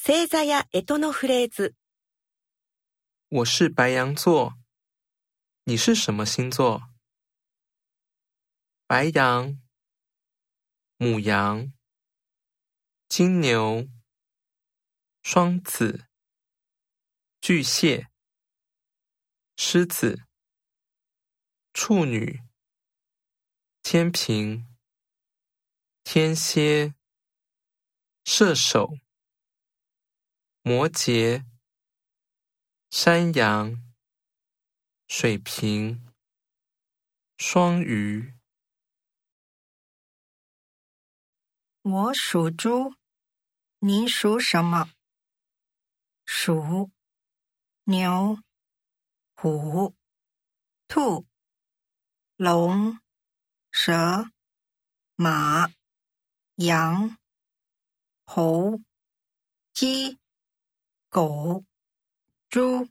星座や干支のフレーズ。我是白羊座，你是什么星座？白羊、母羊、金牛、双子、巨蟹、狮子、处女、天平、天蝎、射手、 摩羯、山羊、水瓶、双鱼。我属猪，你属什么？鼠、牛、虎、兔、龙、蛇、马、羊、猴、鸡、狗、猪。